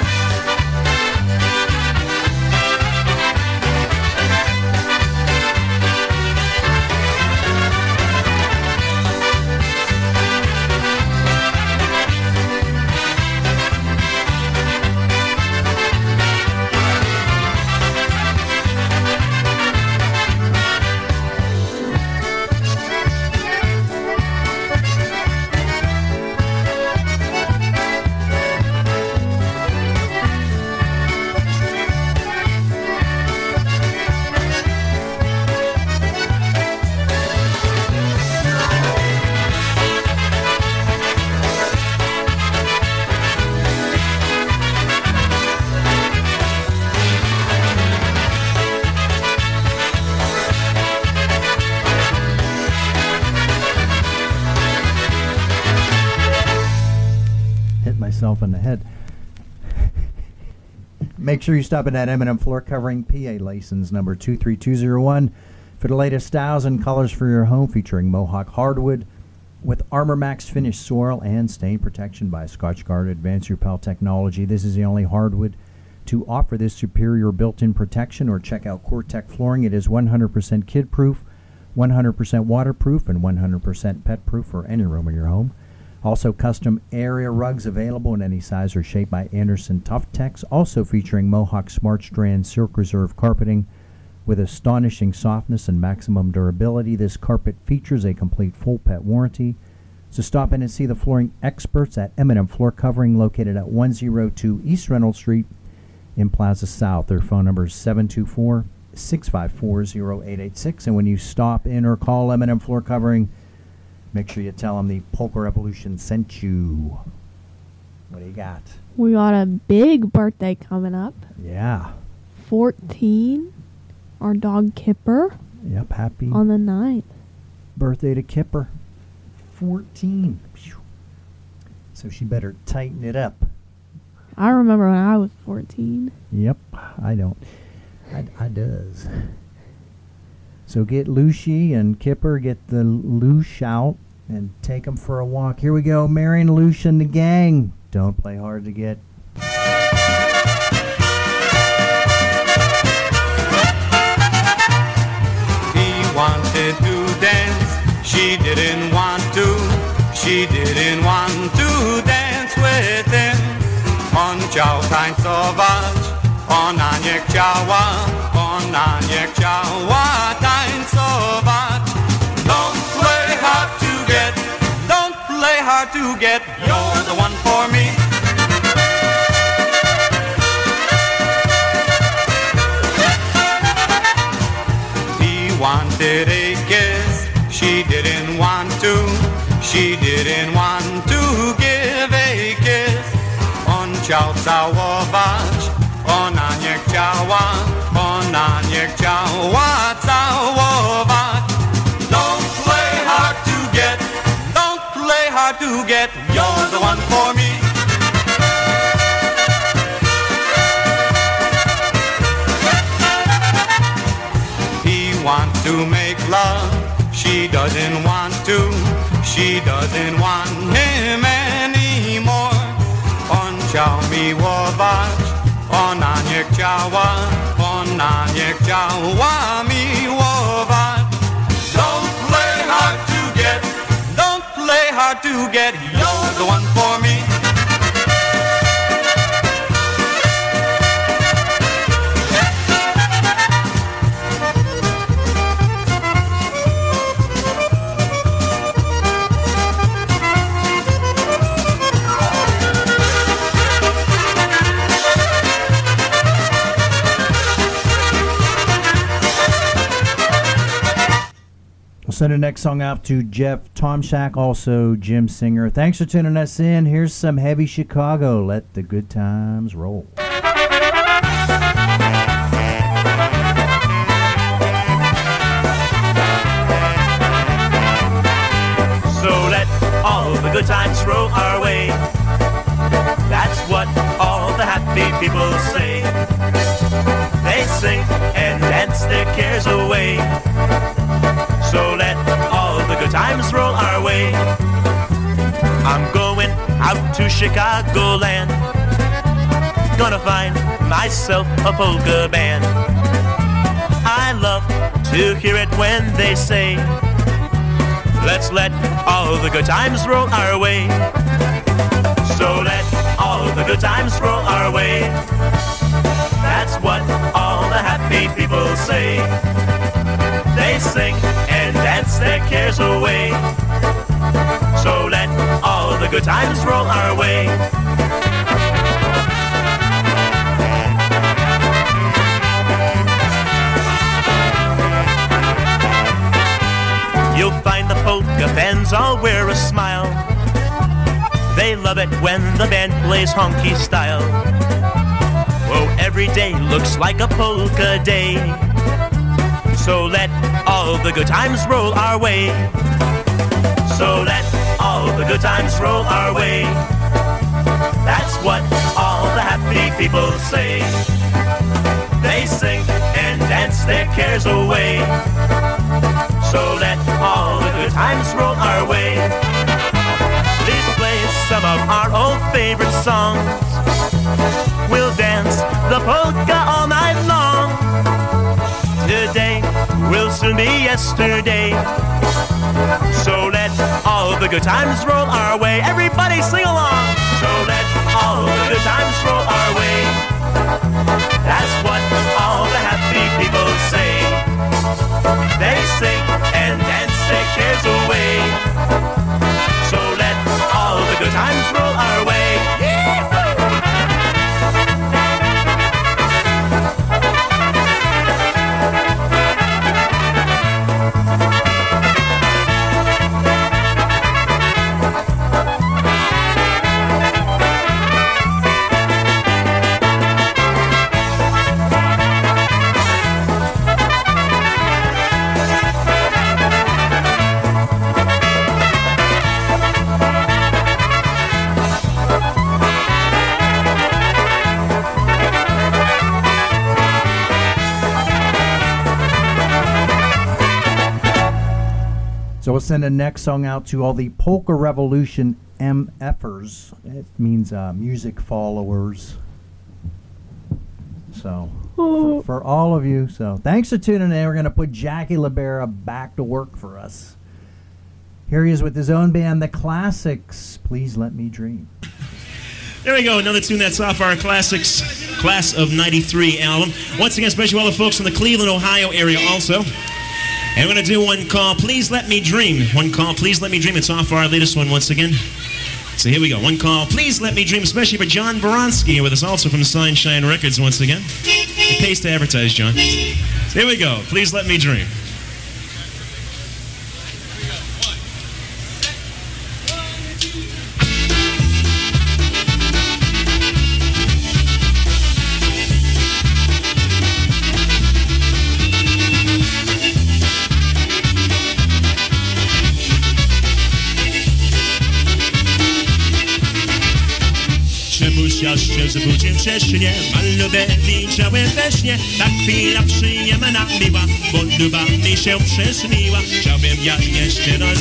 Make sure you stop in at M&M Floor Covering PA license number 23201 for the latest styles and colors for your home featuring Mohawk hardwood with Armor Max finished soil and stain protection by Scotchgard Advanced Repel Technology. This is the only hardwood to offer this superior built-in protection or check out COREtec flooring. It is 100% kid-proof, 100% waterproof, and 100% pet-proof for any room in your home. Also, custom area rugs available in any size or shape by Anderson Tuftex. Also featuring Mohawk Smart Strand Silk Reserve carpeting with astonishing softness and maximum durability. This carpet features a complete full pet warranty. So stop in and see the flooring experts at M&M Floor Covering, located at 102 East Reynolds Street in Plaza South. Their phone number is 724 654 0886. And when you stop in or call M&M Floor Covering, make sure you tell them the Polka Revolution sent you. What do you got? We got a big birthday coming up. Yeah. 14. Our dog Kipper Yep. Happy on the 9th. birthday to Kipper. 14. So she better tighten it up. I remember when I was 14. Yep, I don't. I, I does. So get Lucy and Kipper, get the Lush out, and take them for a walk. Here we go, Marion, Lush, and the gang. Don't play hard to get. He wanted to dance, she didn't want to. She didn't want to dance with him. On chciał tańcować, ona nie chciała, ona nie chciała tańcować. Hard to get. You're the one for me. He wanted a kiss, she didn't want to. She didn't want to give a kiss. On chciał całować, ona nie chciała, ona nie chciała get. You're the one for me. He wants to make love, she doesn't want to. She doesn't want him anymore. On chciał miłować, ona nie chciała, ona nie chciała miłować. Get. You're the one for send the next song out to Jeff Tomshak, also Jim Singer. Thanks for tuning us in. Here's some heavy Chicago. Let the good times roll. So let all the good times roll our way. That's what all the happy people say. They sing and dance their cares away. So let I'm going out to Chicagoland. Gonna find myself a polka band. I love to hear it when they say, Let's let all the good times roll our way. Good times roll our way. You'll find the polka fans all wear a smile. They love it when the band plays honky style. Oh, every day looks like a polka day. So let all the good times roll our way. So let all the good times roll our way. That's what all the happy people say. They sing and dance their cares away. So let all the good times roll our way. Please play some of our old favorite songs. We'll dance the polka all night long. Today will soon be yesterday. So let all the good times roll our way. Everybody sing along. So let all the good times roll our way. That's what all the happy people say. They sing and dance their cares away. Send the next song out to all the Polka Revolution MFers. It means uh, music followers. So for, for all of you, so thanks for tuning in. We're going to put Jackie Libera back to work for us. Here he is with his own band, The Classics. Please let me dream. There we go, another tune that's off our classics class of 93 album. Once again, especially all the folks from the Cleveland, Ohio area also. And we're going to do one called Please Let Me Dream. One call, Please Let Me Dream. It's off our latest one once again. So here we go. One call, Please Let Me Dream, especially for John Baronski with us also from Sunshine Records once again. It pays to advertise, John. So here we go. Please Let Me Dream. Śnie Ta chwila przyjemna miła mi się Chciałbym ja jeszcze raz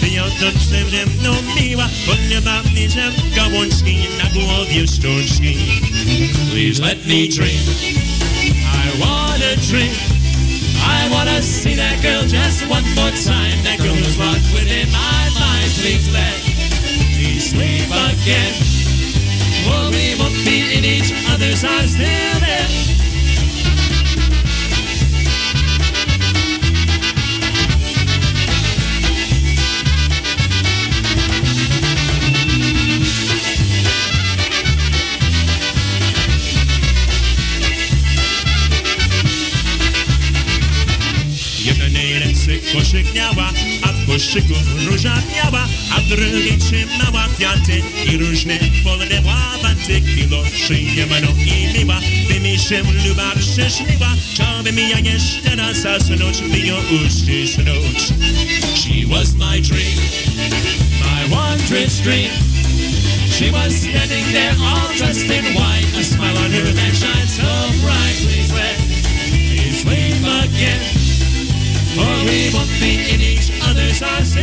Wyjątność ze mną miła mi się Na głowie sztuczki. Please let me dream I wanna dream I wanna see that girl just one more time. That girl is locked within my mind Please let me sleep again We won't be in each other's arms till then. Koszyk a w koszyku róża a w trzymała kwiaty i różne. Kilo szyję mano i miła, by mi się luba. Chciałbym ja jeszcze raz zasnąć, by ją uścisnąć. She was my dream, my wondrous dream. She was standing there all dressed in white, a smile on her that shines so bright. Please let me again. For we won't be in each other's arms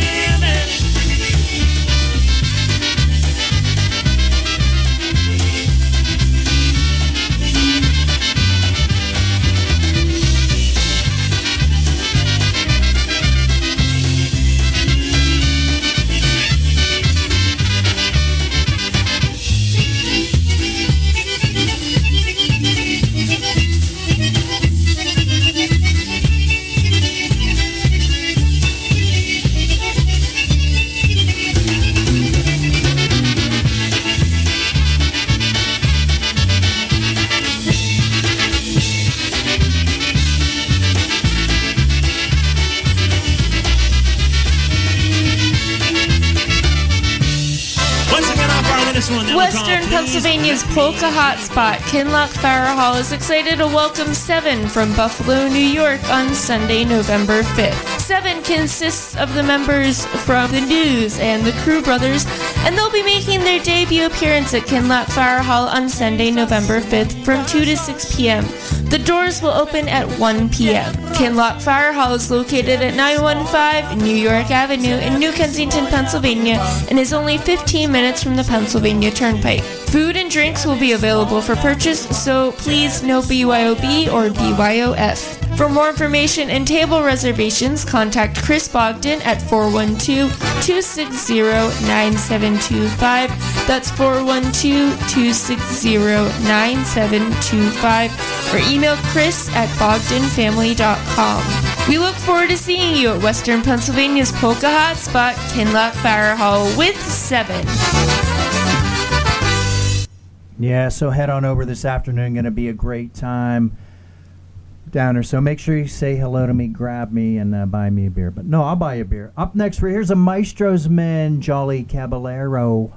Pennsylvania's polka hotspot, Kinloch Fire Hall, is excited to welcome Seven from Buffalo, New York on Sunday, November 5th. Seven consists of the members from the News and the Crew Brothers, and they'll be making their debut appearance at Kinloch Fire Hall on Sunday, November 5th from 2 to 6 p.m. The doors will open at 1 p.m. Kinloch Fire Hall is located at 915 New York Avenue in New Kensington, Pennsylvania, and is only 15 minutes from the Pennsylvania Turnpike. Food and drinks will be available for purchase, so please no BYOB or BYOF. For more information and table reservations, contact Chris Bogdan at 412-260-9725. That's 412-260-9725. Or email chris at bogdanfamily.com. We look forward to seeing you at Western Pennsylvania's Polka Hot Spot, Kinloch Fire Hall with 7. Yeah, so head on over this afternoon. Going to be a great time down there. So make sure you say hello to me, grab me, and uh, buy me a beer. But no, I'll buy you a beer. Up next, here's a Maestro's Men, Jolly Caballero.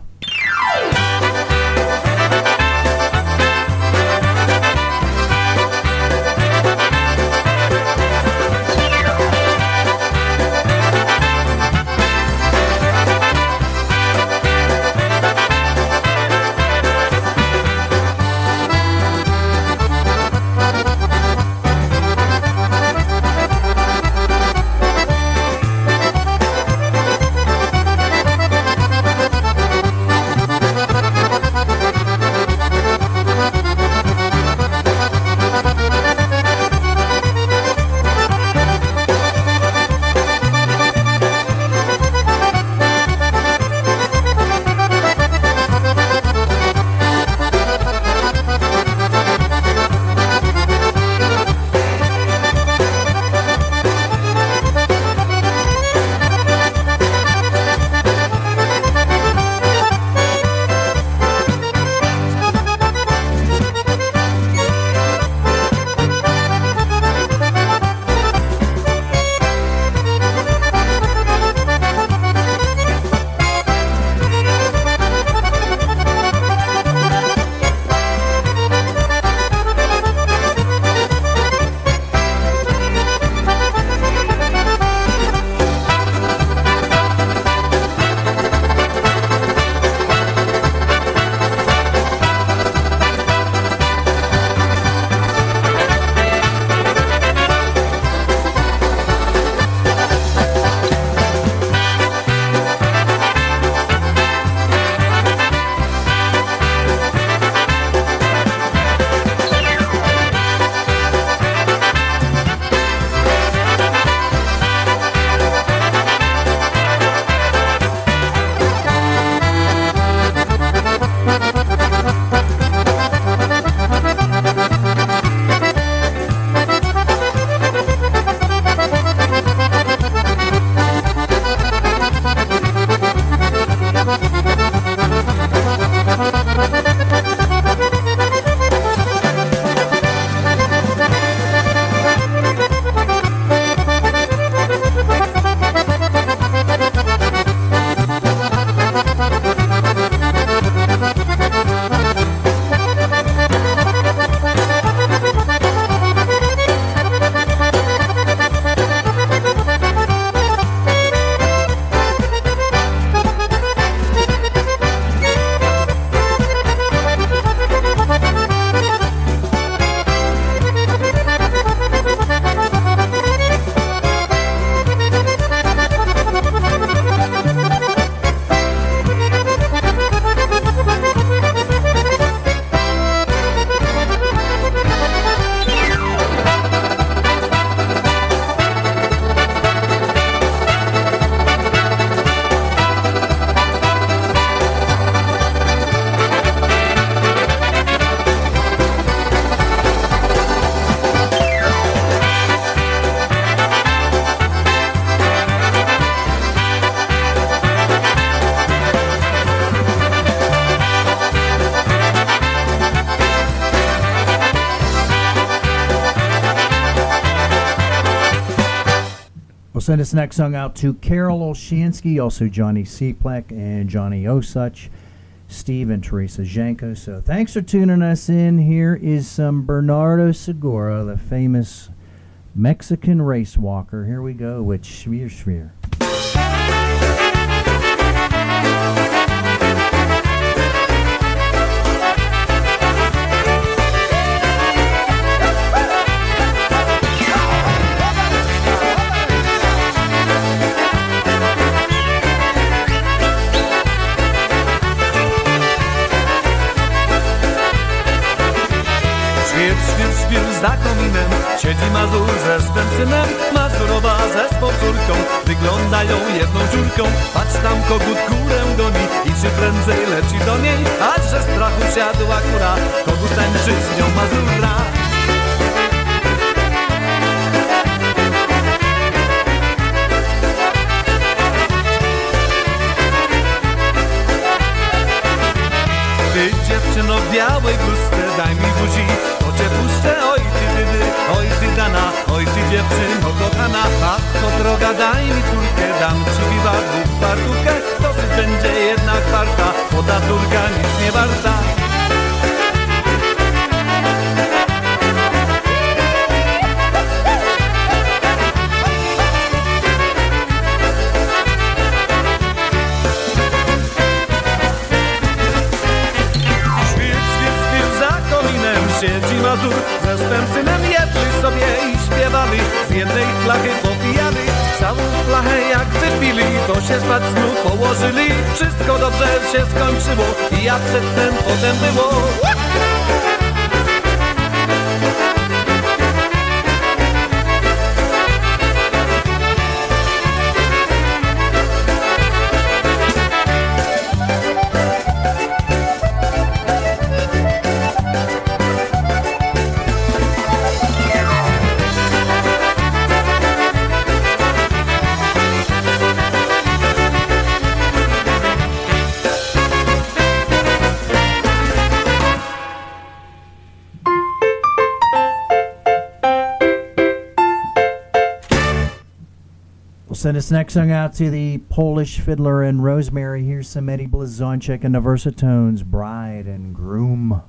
Send this next song out to Carol Olshansky, also Johnny Seaplek and Johnny Osuch, Steve and Teresa Janko. So thanks for tuning us in. Here is some Bernardo Segura, the famous Mexican Race Walker. Here we go with Schmier Schmier. Synem Mazurowa ze swą córką Wyglądają jedną dziurką. Patrz tam kogut kurę goni I czy prędzej leci do niej. A że strachu siadła kura Kogut tańczy z nią Mazura. Ty dziewczyno w białej bluzce Daj mi buzi, to cię puszczę Oj ty dana Oj ty dziewczyno kochana droga daj mi córkę Dam ci biwa dwóch fartuchę Dosyć będzie jedna kwarta Bo ta córka nic nie warta. Siedzi Mazur Ze flachy popijali Całą flachę jak wypili To się spać znów położyli. Wszystko dobrze się skończyło I jak przedtem potem było next song out to the Polish fiddler and Rosemary. Here's some Eddie Blazonczyk and the Versatones, Bride and Groom.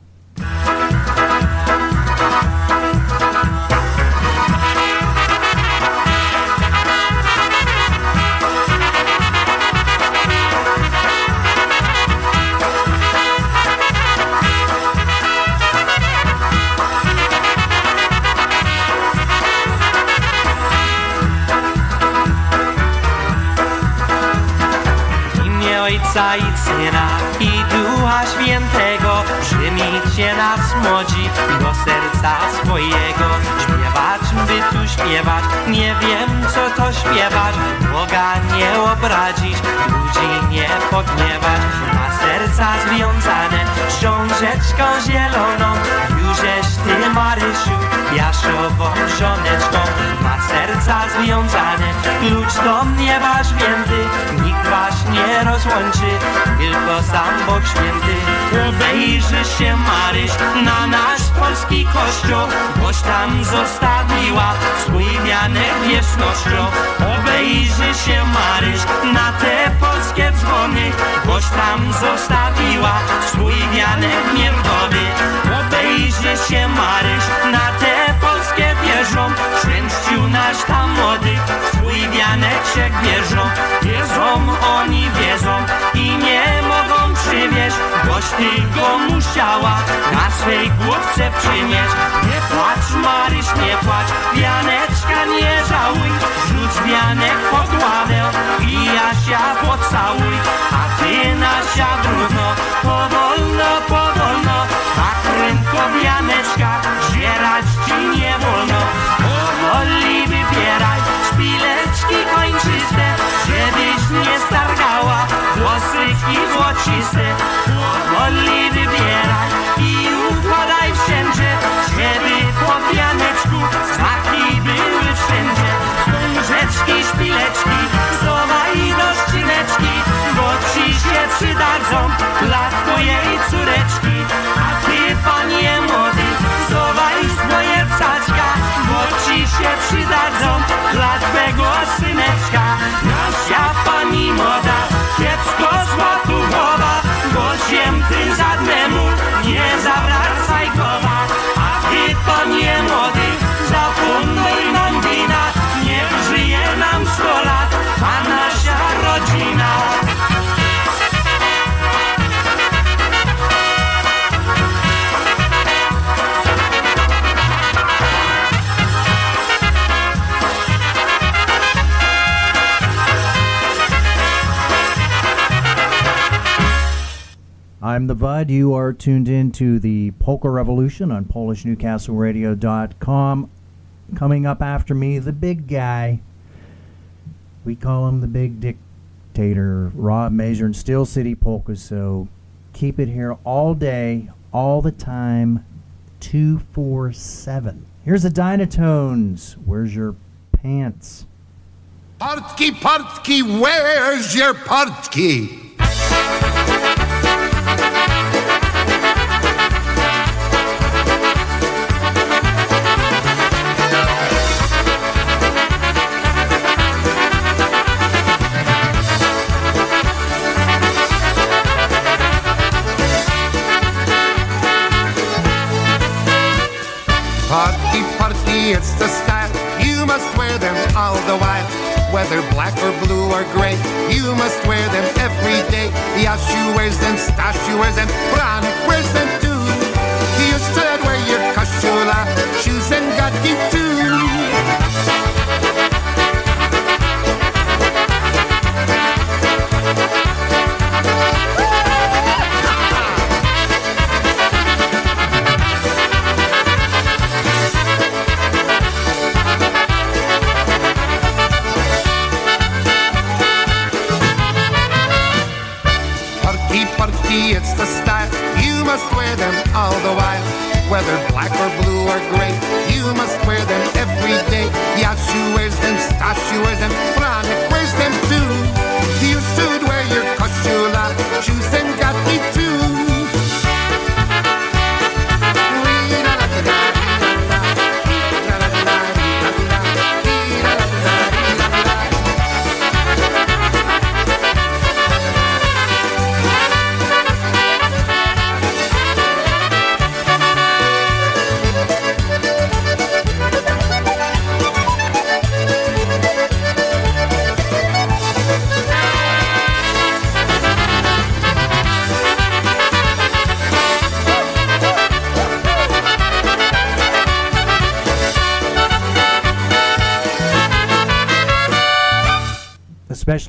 Śpiewać Boga nie obrazić Ludzi nie pogniewać. Na serca związane Książeczką zieloną. Jużeś ty Marysiu Jaszową żoneczką serca związane. Klucz do nieba święty Nikt was nie rozłączy. Tylko sam Bóg święty. Obejrzy się Maryś Na nasz polski kościół. Boś tam zostawiła Swój wianek wiecznością. Obejrzy się Maryś Na te polskie dzwony. Boś tam zostawiła Swój wianek mierdowy. Obejrzy się Maryś Na te polskie wieżą Szczęściu nasz tam młody Swój wianek się wierzą Wierzą, oni wierzą I nie mogą przywieźć. Boś ty go musiała Na swej główce przymieć Nie płacz Maryś, nie płacz Wianeczka nie żałuj. Rzuć wianek pod ławę I Jasia pocałuj. A ty Nasia drugno Powolno, powolno Tak prędko wianeczka Zbierać ci nie wolno. Powoli wybieraj Szpileczki kończyste Żebyś nie stargała Włosyki złociste Powoli wybieraj I układaj wszędzie Żeby po wianeczku Znaki były wszędzie. Wstążeczki, szpileczki Zowaj do szcineczki Bo ci się przydadzą się przydadzą dla twego syneczka. Nasza pani moda, dziecko woda. I'm the Vud. You are tuned in to the Polka Revolution on PolishNewcastleRadio.com. Coming up after me, the big guy. We call him the big dictator, Rob Major in Steel City Polka. So keep it here all day, all the time, 247. Here's the Dynatones. Where's your pants? Partki, partki, where's your partki? It's the style. You must wear them all the while. Whether black or blue or gray, you must wear them every day. Yashu wears them, Stashu wears them, Branik wears them too. You wear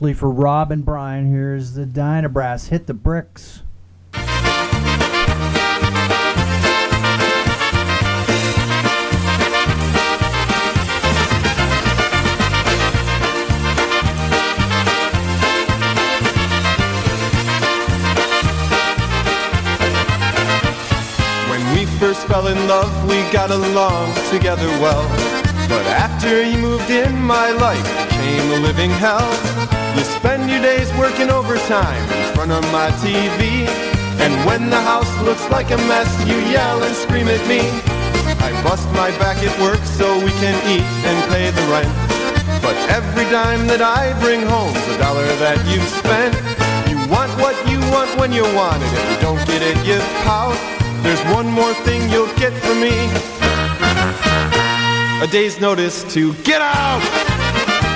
Especially for Rob and Brian, here's the Dynabrass. Hit the bricks. When we first fell in love, we got along together well. But after you moved in, my life became a living hell. Spend your days working overtime in front of my TV. And when the house looks like a mess, you yell and scream at me. I bust my back at work so we can eat and pay the rent. But every dime that I bring home's a dollar that you've spent. You want what you want when you want it. If you don't get it, you pout. There's one more thing you'll get from me. A day's notice to get out.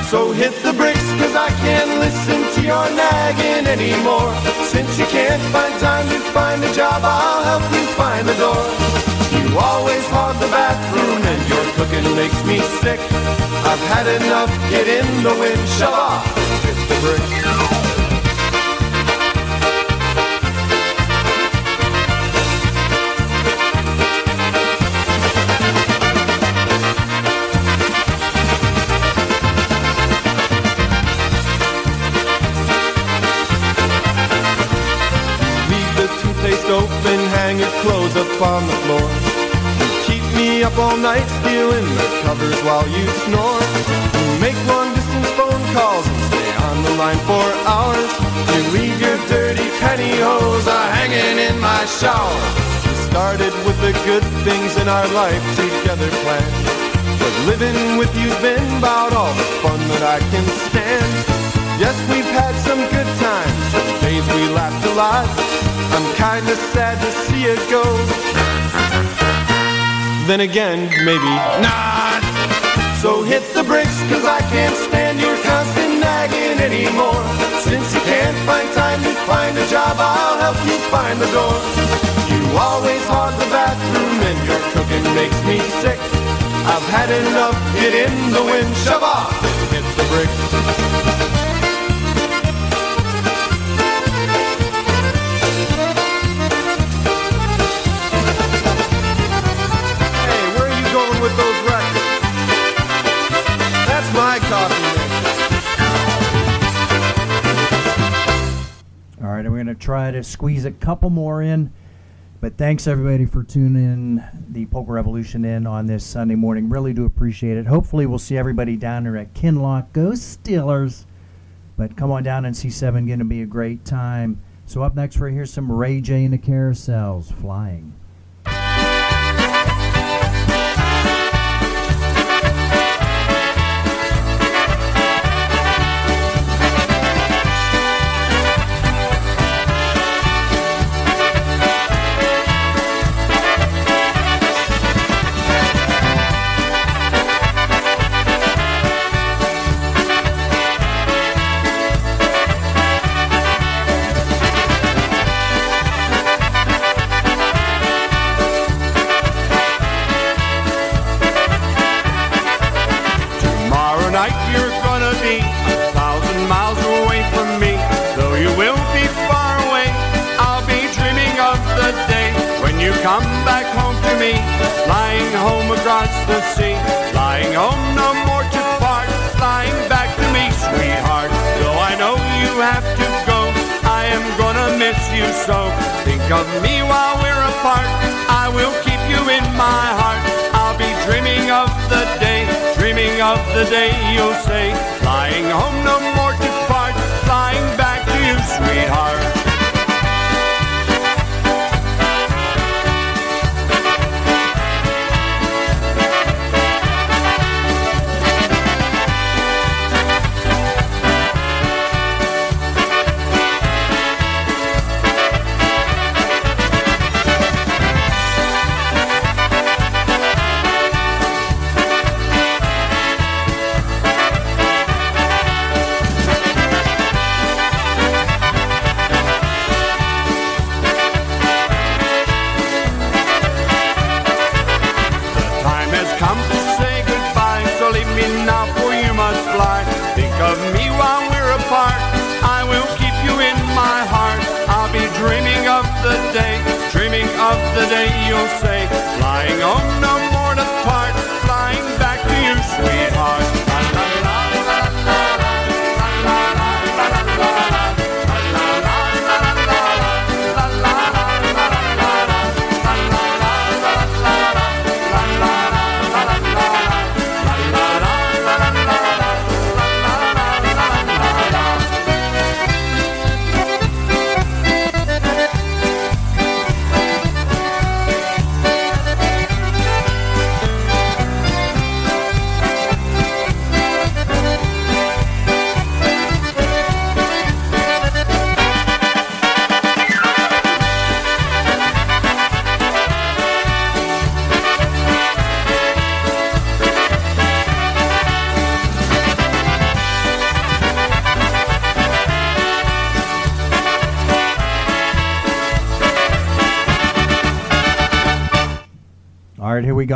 So hit the bricks, cause I can't listen to your nagging anymore. Since you can't find time to find a job, I'll help you find the door. You always hog the bathroom and your cooking makes me sick. I've had enough, get in the wind, shove off, hit the bricks. The good things in our life together planned. But living with you's been about all the fun that I can stand. Yes, we've had some good times, some days we laughed a lot. I'm kinda sad to see it go. Then again, maybe not. So hit the bricks, cause I can't stand your constant nagging anymore. Since you can't find time to find a job, I'll help you find the door. You always hog the bathroom and your cooking makes me sick. I've had enough, get in the wind, shove off, hit the bricks. All right, and we're going to try to squeeze a couple more in. But thanks everybody for tuning in the Polka Revolution in on this Sunday morning. Really do appreciate it. Hopefully we'll see everybody down there at Kinloch. Go Steelers! But come on down and see seven. Going to be a great time. So up next, we're here some Ray Jay and the Carousels flying. Me. Flying home across the sea, flying home no more to part. Flying back to me, sweetheart. Though I know you have to go, I am gonna miss you so. Think of me while we're apart. I will keep you in my heart. I'll be dreaming of the day, dreaming of the day you'll say, flying home no more to part, flying back to you, sweetheart.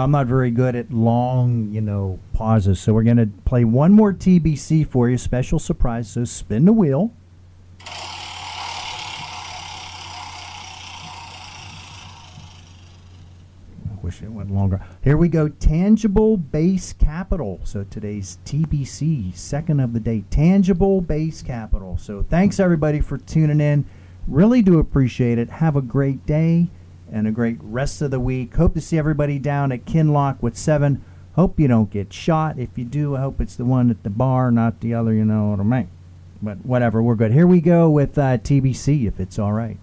I'm not very good at long, you know, pauses. So we're going to play one more TBC for you, special surprise. So spin the wheel. I wish it went longer. Here we go. Tangible base capital. So today's TBC, second of the day. Tangible base capital. So thanks everybody for tuning in. Really do appreciate it. Have a great day and a great rest of the week. Hope to see everybody down at Kinloch with seven. Hope you don't get shot. If you do, I hope it's the one at the bar, not the other. You know what I mean? But whatever, we're good. Here we go with uh, TBC, if it's all right.